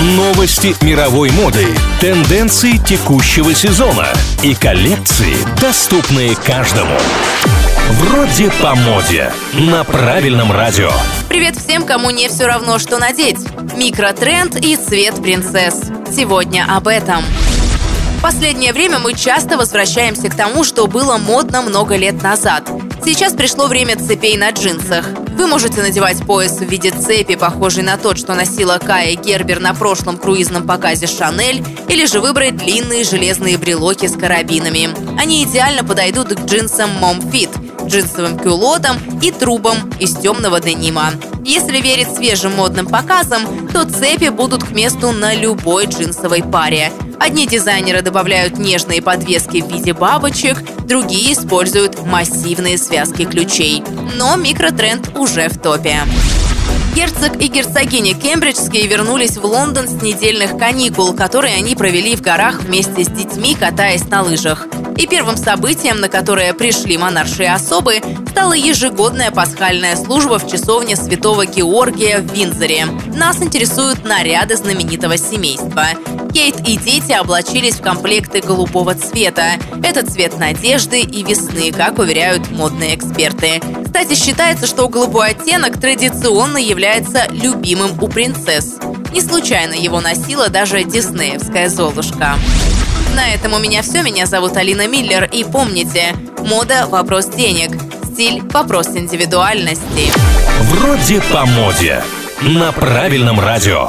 Новости мировой моды, тенденции текущего сезона и коллекции, доступные каждому. Вроде по моде. На правильном радио. Привет всем, кому не все равно, что надеть. Микротренд и цвет принцесс. Сегодня об этом. В последнее время мы часто возвращаемся к тому, что было модно много лет назад. Сейчас пришло время цепей на джинсах. Вы можете надевать пояс в виде цепи, похожий на тот, что носила Кая Гербер на прошлом круизном показе Шанель, или же выбрать длинные железные брелоки с карабинами. Они идеально подойдут к джинсам Fit – джинсовым кюлотом и трубам из темного денима. Если верить свежим модным показам, то цепи будут к месту на любой джинсовой паре. Одни дизайнеры добавляют нежные подвески в виде бабочек, другие используют массивные связки ключей. Но микротренд уже в топе. Герцог и герцогиня Кембриджские вернулись в Лондон с недельных каникул, которые они провели в горах вместе с детьми, катаясь на лыжах. И первым событием, на которое пришли монаршие особы, стала ежегодная пасхальная служба в часовне Святого Георгия в Винзоре. Нас интересуют наряды знаменитого семейства. Кейт и дети облачились в комплекты голубого цвета. Это цвет надежды и весны, как уверяют модные эксперты. Кстати, считается, что голубой оттенок традиционно является любимым у принцесс. Не случайно его носила даже диснеевская Золушка. На этом у меня все. Меня зовут Алина Миллер. И помните, мода – вопрос денег, стиль – вопрос индивидуальности. Вроде по моде. На правильном радио.